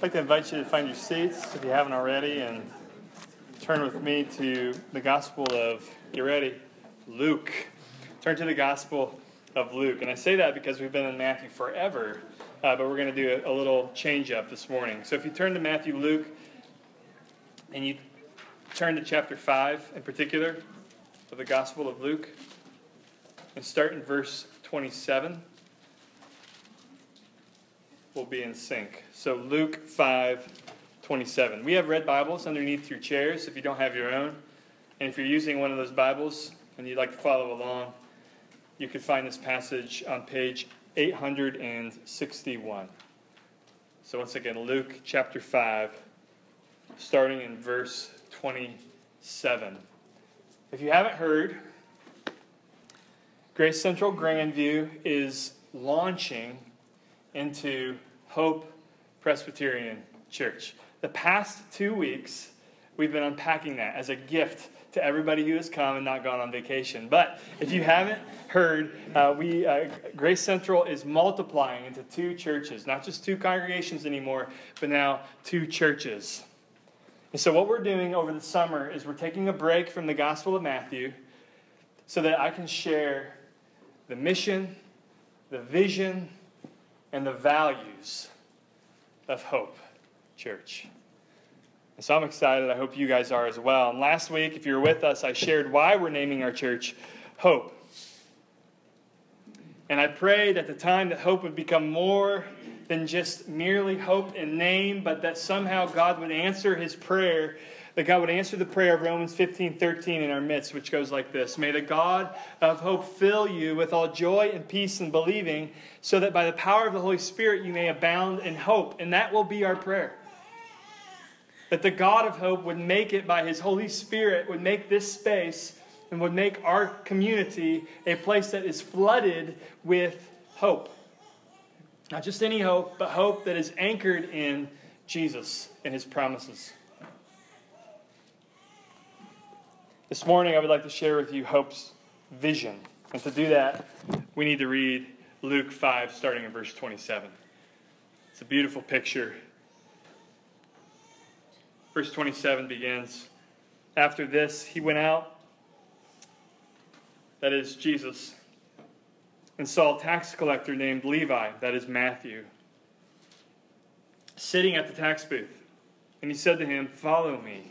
I'd like to invite you to find your seats if you haven't already and turn with me to the Gospel of, get ready, Luke. Turn to the Gospel of Luke. And I say that because we've been in Matthew forever, uh, but we're going to do a, a little change up this morning. So if you turn to Matthew, Luke, and you turn to chapter 5 in particular of the Gospel of Luke, and start in verse 27 will be in sync. So Luke 5 27. We have red Bibles underneath your chairs if you don't have your own. And if you're using one of those Bibles and you'd like to follow along, you can find this passage on page 861. So once again, Luke chapter 5, starting in verse 27. If you haven't heard, Grace Central Grandview is launching into Hope Presbyterian Church. The past two weeks, we've been unpacking that as a gift to everybody who has come and not gone on vacation. But if you haven't heard, uh, we uh, Grace Central is multiplying into two churches, not just two congregations anymore, but now two churches. And so, what we're doing over the summer is we're taking a break from the Gospel of Matthew so that I can share the mission, the vision, and the values of Hope Church. And so I'm excited. I hope you guys are as well. And last week, if you were with us, I shared why we're naming our church Hope. And I prayed at the time that hope would become more than just merely hope in name, but that somehow God would answer his prayer that God would answer the prayer of Romans 15 13 in our midst, which goes like this May the God of hope fill you with all joy and peace in believing, so that by the power of the Holy Spirit you may abound in hope. And that will be our prayer. That the God of hope would make it by his Holy Spirit, would make this space and would make our community a place that is flooded with hope. Not just any hope, but hope that is anchored in Jesus and his promises. This morning, I would like to share with you Hope's vision. And to do that, we need to read Luke 5, starting in verse 27. It's a beautiful picture. Verse 27 begins After this, he went out, that is Jesus, and saw a tax collector named Levi, that is Matthew, sitting at the tax booth. And he said to him, Follow me.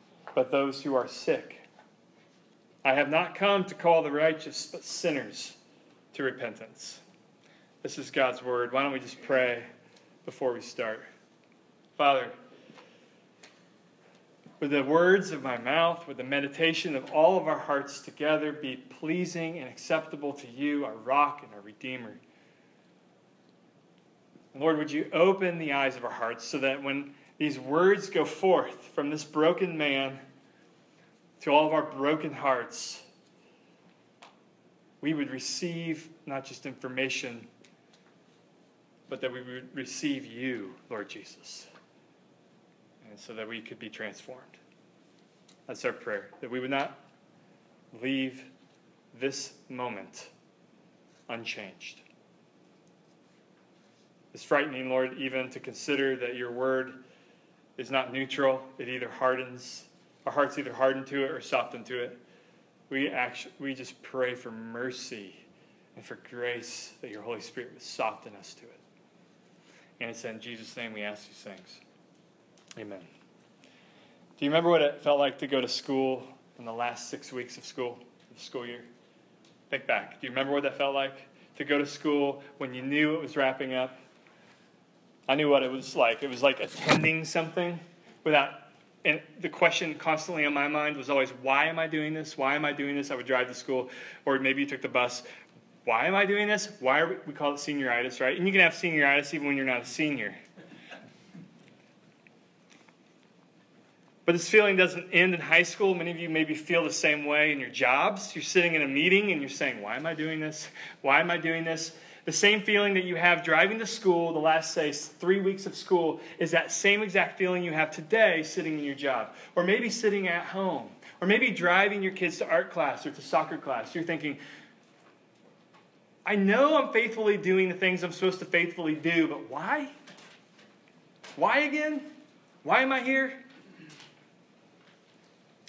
but those who are sick. I have not come to call the righteous, but sinners to repentance. This is God's word. Why don't we just pray before we start? Father, with the words of my mouth, with the meditation of all of our hearts together, be pleasing and acceptable to you, our rock and our redeemer. Lord, would you open the eyes of our hearts so that when these words go forth from this broken man to all of our broken hearts, we would receive not just information, but that we would receive you, Lord Jesus, and so that we could be transformed. That's our prayer, that we would not leave this moment unchanged. It's frightening, Lord, even to consider that your word is not neutral. It either hardens, our hearts either harden to it or soften to it. We, actually, we just pray for mercy and for grace that your Holy Spirit would soften us to it. And it's in Jesus' name we ask these things. Amen. Do you remember what it felt like to go to school in the last six weeks of school, the school year? Think back. Do you remember what that felt like? To go to school when you knew it was wrapping up I knew what it was like. It was like attending something without, and the question constantly in my mind was always, why am I doing this? Why am I doing this? I would drive to school, or maybe you took the bus. Why am I doing this? Why are we, we call it senioritis, right? And you can have senioritis even when you're not a senior. But this feeling doesn't end in high school. Many of you maybe feel the same way in your jobs. You're sitting in a meeting and you're saying, Why am I doing this? Why am I doing this? The same feeling that you have driving to school, the last, say, three weeks of school, is that same exact feeling you have today sitting in your job. Or maybe sitting at home. Or maybe driving your kids to art class or to soccer class. You're thinking, I know I'm faithfully doing the things I'm supposed to faithfully do, but why? Why again? Why am I here?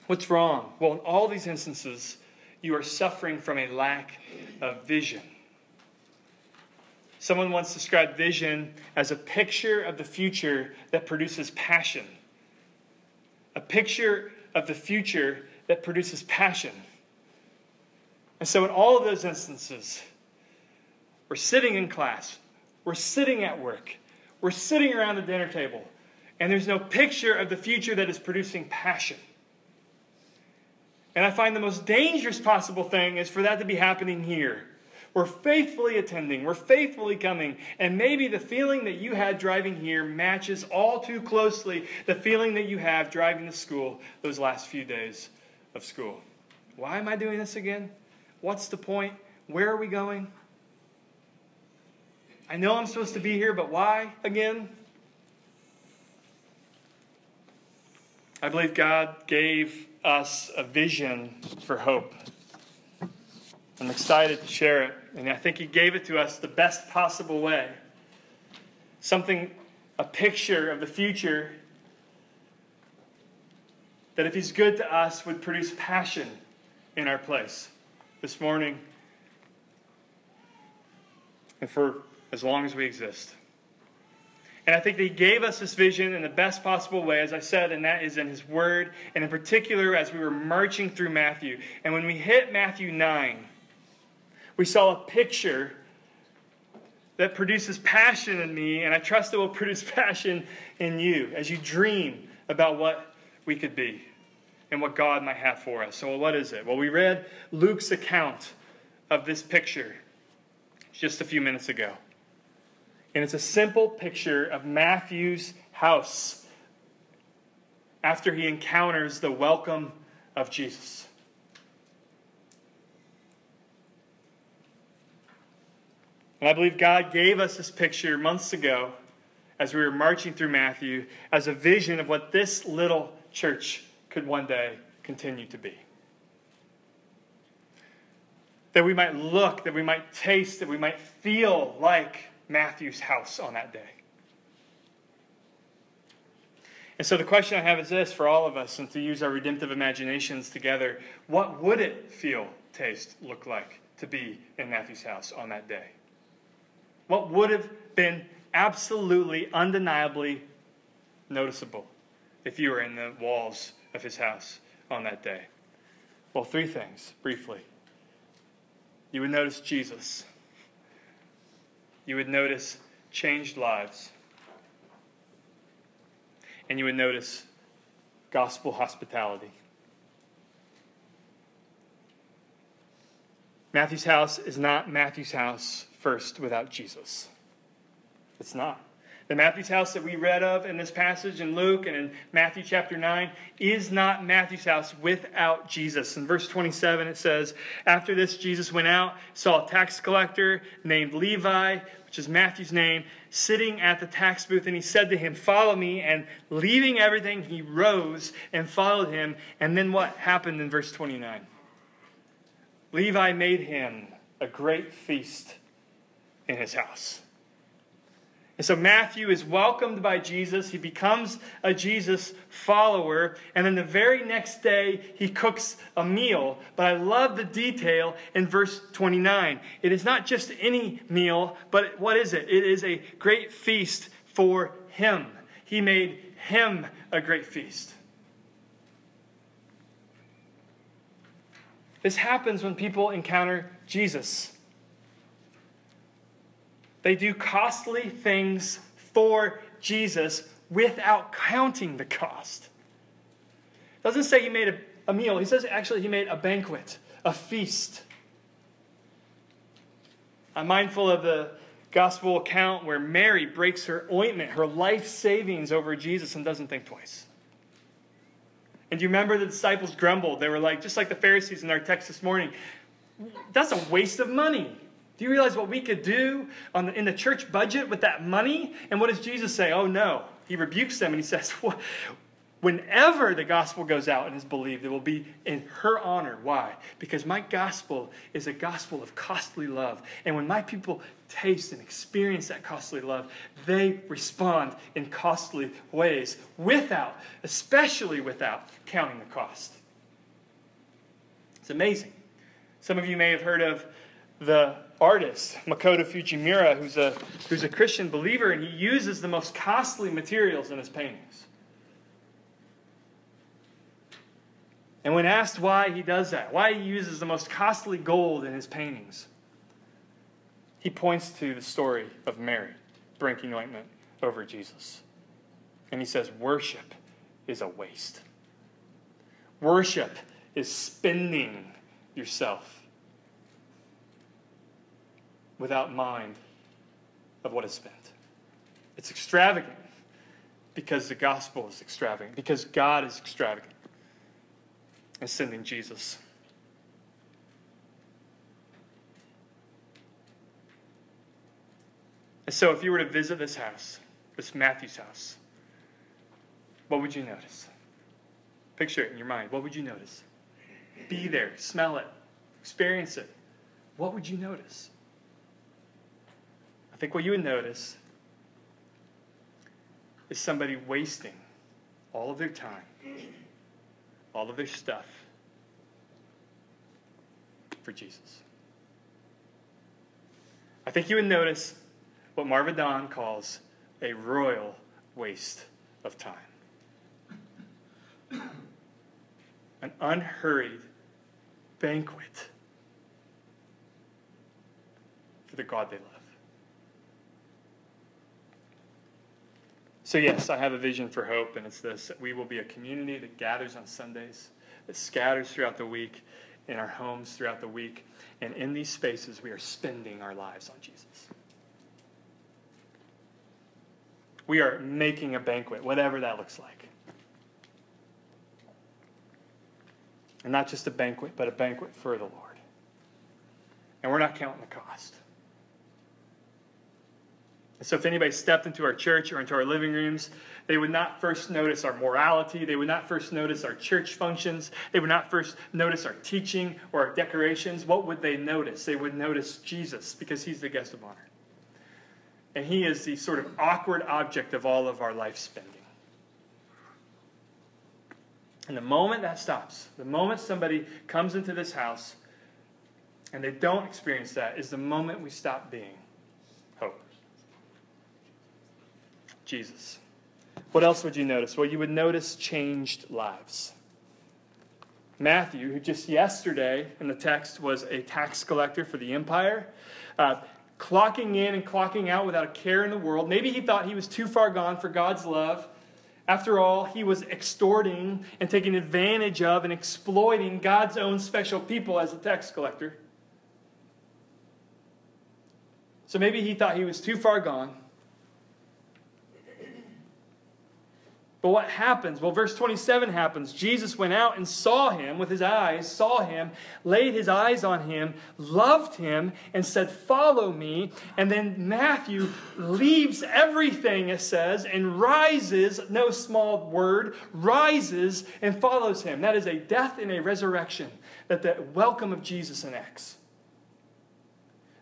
What's wrong? Well, in all these instances, you are suffering from a lack of vision. Someone once described vision as a picture of the future that produces passion. A picture of the future that produces passion. And so, in all of those instances, we're sitting in class, we're sitting at work, we're sitting around the dinner table, and there's no picture of the future that is producing passion. And I find the most dangerous possible thing is for that to be happening here. We're faithfully attending, we're faithfully coming, and maybe the feeling that you had driving here matches all too closely the feeling that you have driving to school those last few days of school. Why am I doing this again? What's the point? Where are we going? I know I'm supposed to be here, but why again? I believe God gave us a vision for hope. I'm excited to share it, and I think He gave it to us the best possible way. Something, a picture of the future that, if He's good to us, would produce passion in our place. This morning, and for as long as we exist. And I think that he gave us this vision in the best possible way, as I said, and that is in his word, and in particular as we were marching through Matthew. And when we hit Matthew 9, we saw a picture that produces passion in me, and I trust it will produce passion in you as you dream about what we could be and what God might have for us. So, what is it? Well, we read Luke's account of this picture just a few minutes ago. And it's a simple picture of Matthew's house after he encounters the welcome of Jesus. And I believe God gave us this picture months ago as we were marching through Matthew as a vision of what this little church could one day continue to be. That we might look, that we might taste, that we might feel like Matthew's house on that day. And so the question I have is this for all of us, and to use our redemptive imaginations together what would it feel, taste, look like to be in Matthew's house on that day? What would have been absolutely, undeniably noticeable if you were in the walls of his house on that day? Well, three things, briefly. You would notice Jesus you would notice changed lives. And you would notice gospel hospitality. Matthew's house is not Matthew's house first without Jesus. It's not. The Matthew's house that we read of in this passage in Luke and in Matthew chapter 9 is not Matthew's house without Jesus. In verse 27, it says, After this, Jesus went out, saw a tax collector named Levi, which is Matthew's name, sitting at the tax booth, and he said to him, Follow me. And leaving everything, he rose and followed him. And then what happened in verse 29? Levi made him a great feast in his house. And so Matthew is welcomed by Jesus. He becomes a Jesus follower. And then the very next day, he cooks a meal. But I love the detail in verse 29. It is not just any meal, but what is it? It is a great feast for him. He made him a great feast. This happens when people encounter Jesus. They do costly things for Jesus without counting the cost. It doesn't say he made a, a meal, he says actually he made a banquet, a feast. I'm mindful of the gospel account where Mary breaks her ointment, her life savings over Jesus, and doesn't think twice. And do you remember the disciples grumbled? They were like, just like the Pharisees in our text this morning, that's a waste of money. Do you realize what we could do the, in the church budget with that money? And what does Jesus say? Oh, no. He rebukes them and he says, Whenever the gospel goes out and is believed, it will be in her honor. Why? Because my gospel is a gospel of costly love. And when my people taste and experience that costly love, they respond in costly ways without, especially without counting the cost. It's amazing. Some of you may have heard of the artist, Makoto Fujimura, who's a, who's a Christian believer, and he uses the most costly materials in his paintings. And when asked why he does that, why he uses the most costly gold in his paintings, he points to the story of Mary breaking ointment over Jesus. And he says, Worship is a waste. Worship is spending yourself without mind of what is spent. It's extravagant because the gospel is extravagant, because God is extravagant and sending Jesus. And so, if you were to visit this house, this Matthew's house, what would you notice? Picture it in your mind. What would you notice? Be there, smell it, experience it. What would you notice? I think what you would notice is somebody wasting all of their time all of their stuff for Jesus. I think you would notice what Marva Dawn calls a royal waste of time. An unhurried banquet for the God they love. So, yes, I have a vision for hope, and it's this we will be a community that gathers on Sundays, that scatters throughout the week, in our homes throughout the week. And in these spaces, we are spending our lives on Jesus. We are making a banquet, whatever that looks like. And not just a banquet, but a banquet for the Lord. And we're not counting the cost. So, if anybody stepped into our church or into our living rooms, they would not first notice our morality. They would not first notice our church functions. They would not first notice our teaching or our decorations. What would they notice? They would notice Jesus because he's the guest of honor. And he is the sort of awkward object of all of our life spending. And the moment that stops, the moment somebody comes into this house and they don't experience that, is the moment we stop being Jesus. What else would you notice? Well, you would notice changed lives. Matthew, who just yesterday in the text was a tax collector for the empire, uh, clocking in and clocking out without a care in the world. Maybe he thought he was too far gone for God's love. After all, he was extorting and taking advantage of and exploiting God's own special people as a tax collector. So maybe he thought he was too far gone. But what happens? Well, verse 27 happens. Jesus went out and saw him with his eyes, saw him, laid his eyes on him, loved him, and said, Follow me. And then Matthew leaves everything, it says, and rises, no small word, rises and follows him. That is a death and a resurrection that the welcome of Jesus enacts.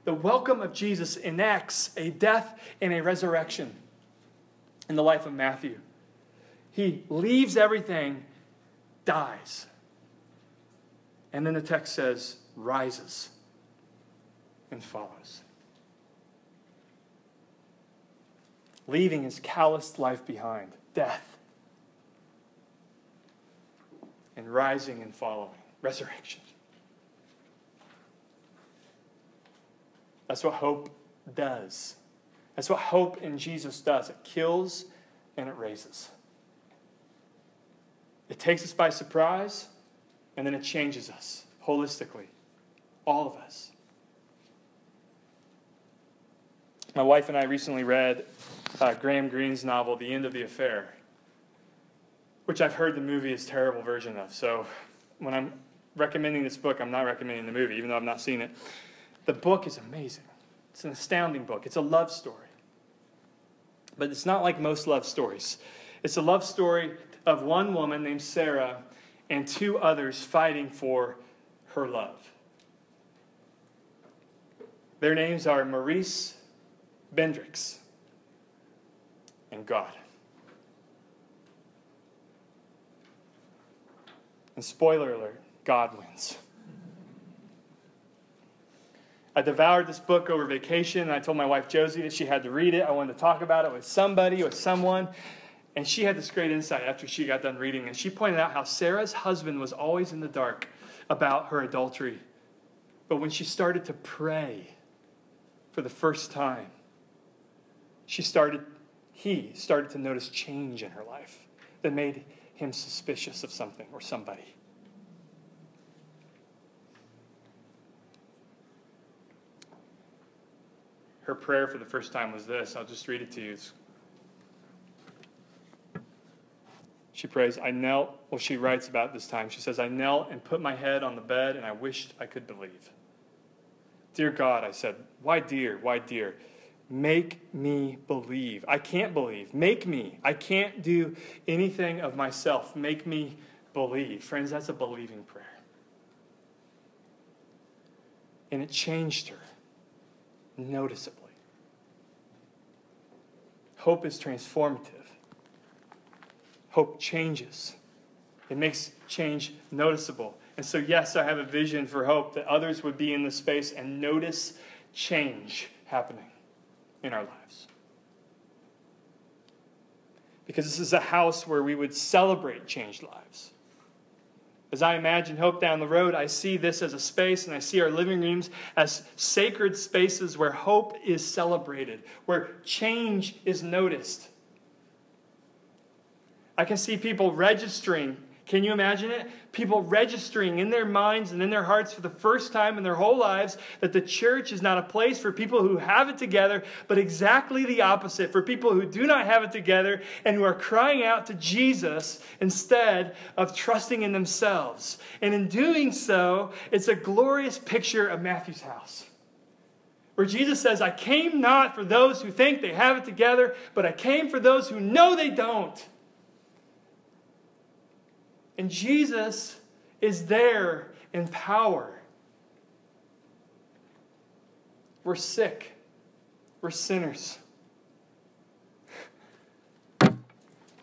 The welcome of Jesus enacts a death and a resurrection in the life of Matthew. He leaves everything, dies. And then the text says, rises and follows. Leaving his calloused life behind, death, and rising and following, resurrection. That's what hope does. That's what hope in Jesus does. It kills and it raises. It takes us by surprise, and then it changes us holistically. All of us. My wife and I recently read uh, Graham Greene's novel, The End of the Affair, which I've heard the movie is terrible version of. So when I'm recommending this book, I'm not recommending the movie, even though I've not seen it. The book is amazing. It's an astounding book. It's a love story. But it's not like most love stories. It's a love story of one woman named Sarah and two others fighting for her love. Their names are Maurice Bendrix and God. And spoiler alert God wins. I devoured this book over vacation, and I told my wife Josie that she had to read it. I wanted to talk about it with somebody, with someone. And she had this great insight after she got done reading. And she pointed out how Sarah's husband was always in the dark about her adultery. But when she started to pray for the first time, she started, he started to notice change in her life that made him suspicious of something or somebody. Her prayer for the first time was this. I'll just read it to you. It's She prays, I knelt, well, she writes about this time. She says, I knelt and put my head on the bed, and I wished I could believe. Dear God, I said, why dear? Why dear? Make me believe. I can't believe. Make me. I can't do anything of myself. Make me believe. Friends, that's a believing prayer. And it changed her noticeably. Hope is transformative hope changes. It makes change noticeable. And so, yes, I have a vision for hope that others would be in the space and notice change happening in our lives. Because this is a house where we would celebrate changed lives. As I imagine hope down the road, I see this as a space and I see our living rooms as sacred spaces where hope is celebrated, where change is noticed, I can see people registering. Can you imagine it? People registering in their minds and in their hearts for the first time in their whole lives that the church is not a place for people who have it together, but exactly the opposite for people who do not have it together and who are crying out to Jesus instead of trusting in themselves. And in doing so, it's a glorious picture of Matthew's house where Jesus says, I came not for those who think they have it together, but I came for those who know they don't. And Jesus is there in power. We're sick. We're sinners. And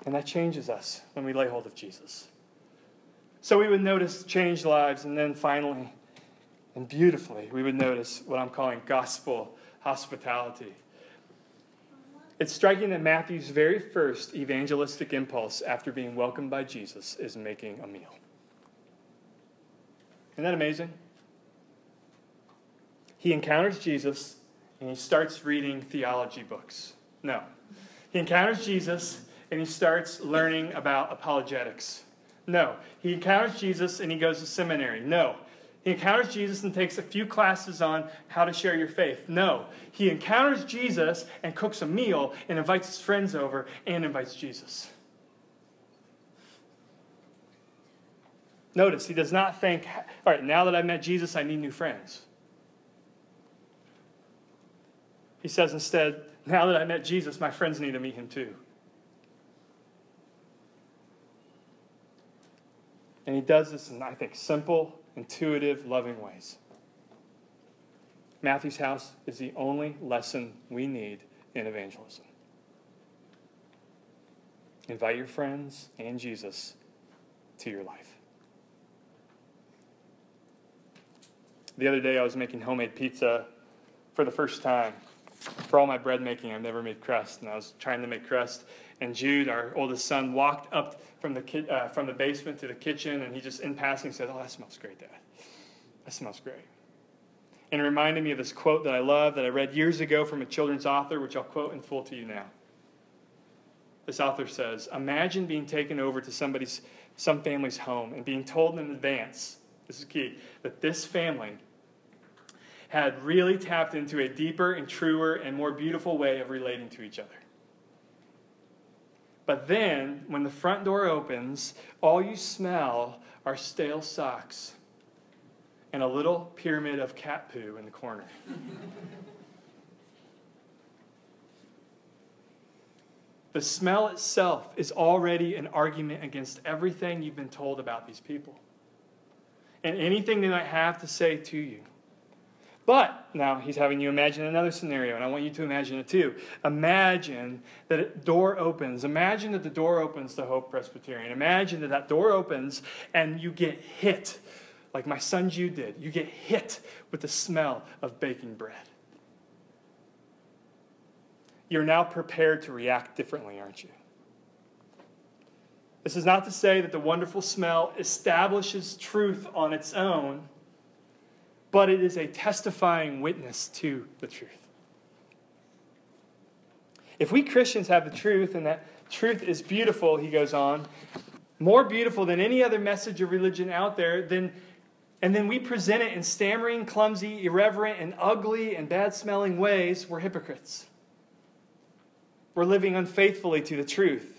that changes us when we lay hold of Jesus. So we would notice changed lives, and then finally, and beautifully, we would notice what I'm calling gospel hospitality. It's striking that Matthew's very first evangelistic impulse after being welcomed by Jesus is making a meal. Isn't that amazing? He encounters Jesus and he starts reading theology books. No. He encounters Jesus and he starts learning about apologetics. No. He encounters Jesus and he goes to seminary. No. He encounters Jesus and takes a few classes on how to share your faith. No. He encounters Jesus and cooks a meal and invites his friends over and invites Jesus. Notice, he does not think, all right, now that I've met Jesus, I need new friends. He says instead, now that I met Jesus, my friends need to meet him too. And he does this in, I think, simple intuitive, loving ways. Matthew's house is the only lesson we need in evangelism. Invite your friends and Jesus to your life. The other day, I was making homemade pizza for the first time. For all my bread making, I've never made crust, and I was trying to make crust. And Jude, our oldest son, walked up from the, ki- uh, from the basement to the kitchen, and he just, in passing, said, Oh, that smells great, Dad. That smells great. And it reminded me of this quote that I love that I read years ago from a children's author, which I'll quote in full to you now. This author says, Imagine being taken over to somebody's, some family's home and being told in advance, this is key, that this family had really tapped into a deeper and truer and more beautiful way of relating to each other. But then, when the front door opens, all you smell are stale socks and a little pyramid of cat poo in the corner. the smell itself is already an argument against everything you've been told about these people and anything they might have to say to you. But now he's having you imagine another scenario, and I want you to imagine it too. Imagine that a door opens. Imagine that the door opens to Hope Presbyterian. Imagine that that door opens and you get hit, like my son Jude did. You get hit with the smell of baking bread. You're now prepared to react differently, aren't you? This is not to say that the wonderful smell establishes truth on its own but it is a testifying witness to the truth. If we Christians have the truth and that truth is beautiful, he goes on, more beautiful than any other message of religion out there, then and then we present it in stammering, clumsy, irreverent, and ugly and bad smelling ways, we're hypocrites. We're living unfaithfully to the truth.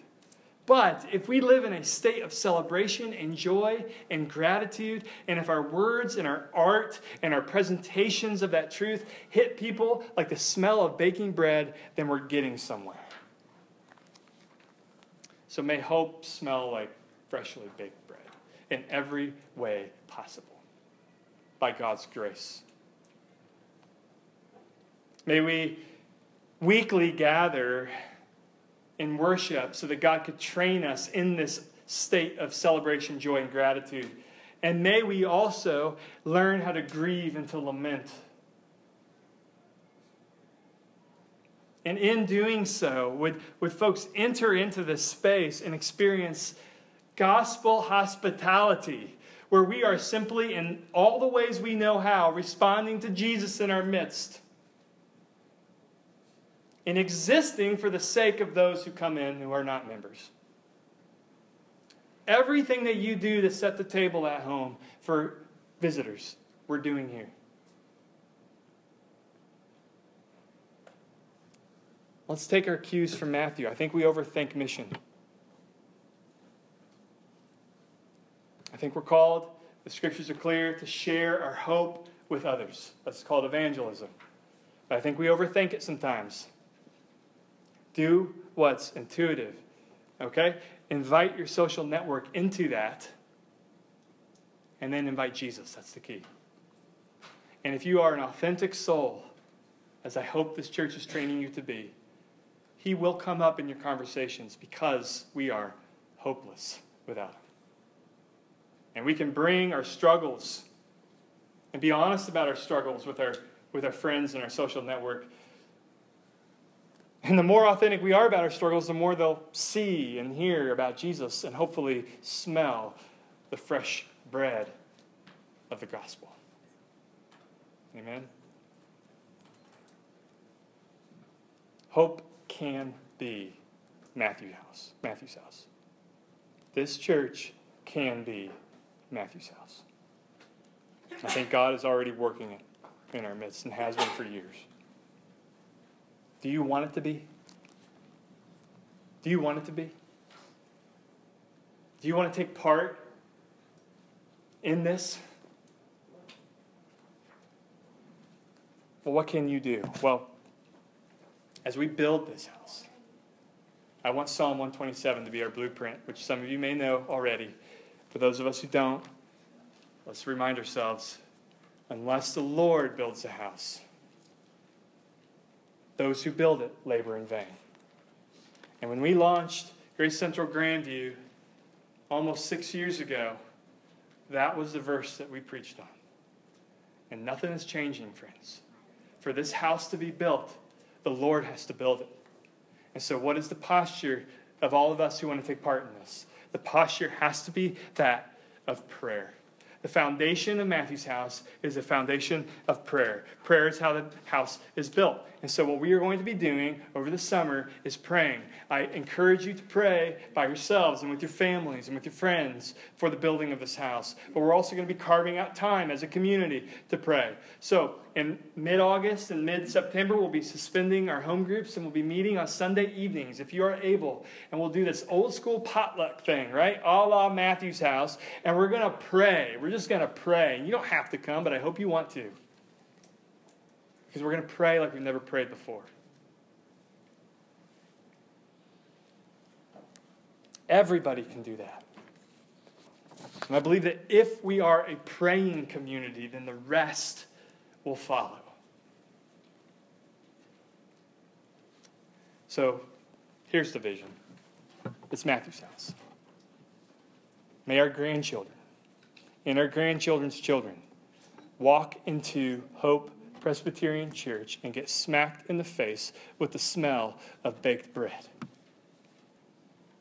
But if we live in a state of celebration and joy and gratitude, and if our words and our art and our presentations of that truth hit people like the smell of baking bread, then we're getting somewhere. So may hope smell like freshly baked bread in every way possible by God's grace. May we weekly gather in worship so that God could train us in this state of celebration, joy, and gratitude. And may we also learn how to grieve and to lament. And in doing so, would, would folks enter into this space and experience gospel hospitality, where we are simply, in all the ways we know how, responding to Jesus in our midst in existing for the sake of those who come in who are not members. Everything that you do to set the table at home for visitors, we're doing here. Let's take our cues from Matthew. I think we overthink mission. I think we're called, the scriptures are clear, to share our hope with others. That's called evangelism. But I think we overthink it sometimes. Do what's intuitive. Okay? Invite your social network into that. And then invite Jesus. That's the key. And if you are an authentic soul, as I hope this church is training you to be, he will come up in your conversations because we are hopeless without him. And we can bring our struggles and be honest about our struggles with our, with our friends and our social network and the more authentic we are about our struggles, the more they'll see and hear about Jesus and hopefully smell the fresh bread of the gospel. Amen. Hope can be Matthew's house. Matthew's house. This church can be Matthew's house. I think God is already working it in our midst and has been for years. Do you want it to be? Do you want it to be? Do you want to take part in this? Well, what can you do? Well, as we build this house, I want Psalm 127 to be our blueprint, which some of you may know already. For those of us who don't, let's remind ourselves unless the Lord builds a house, those who build it labor in vain. And when we launched Grace Central Grandview almost six years ago, that was the verse that we preached on. And nothing is changing, friends. For this house to be built, the Lord has to build it. And so, what is the posture of all of us who want to take part in this? The posture has to be that of prayer. The foundation of Matthew's house is a foundation of prayer. Prayer is how the house is built. And so, what we are going to be doing over the summer is praying. I encourage you to pray by yourselves and with your families and with your friends for the building of this house. But we're also going to be carving out time as a community to pray. So, in mid August and mid September, we'll be suspending our home groups and we'll be meeting on Sunday evenings if you are able. And we'll do this old school potluck thing, right? A la Matthew's house. And we're going to pray. We're just going to pray. You don't have to come, but I hope you want to. Because we're going to pray like we've never prayed before. Everybody can do that. And I believe that if we are a praying community, then the rest will follow. So here's the vision it's Matthew's house. May our grandchildren and our grandchildren's children walk into Hope Presbyterian Church and get smacked in the face with the smell of baked bread.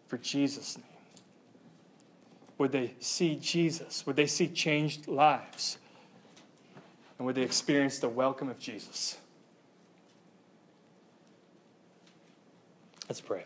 For Jesus' name. Would they see Jesus? Would they see changed lives? And would they experience the welcome of Jesus? Let's pray.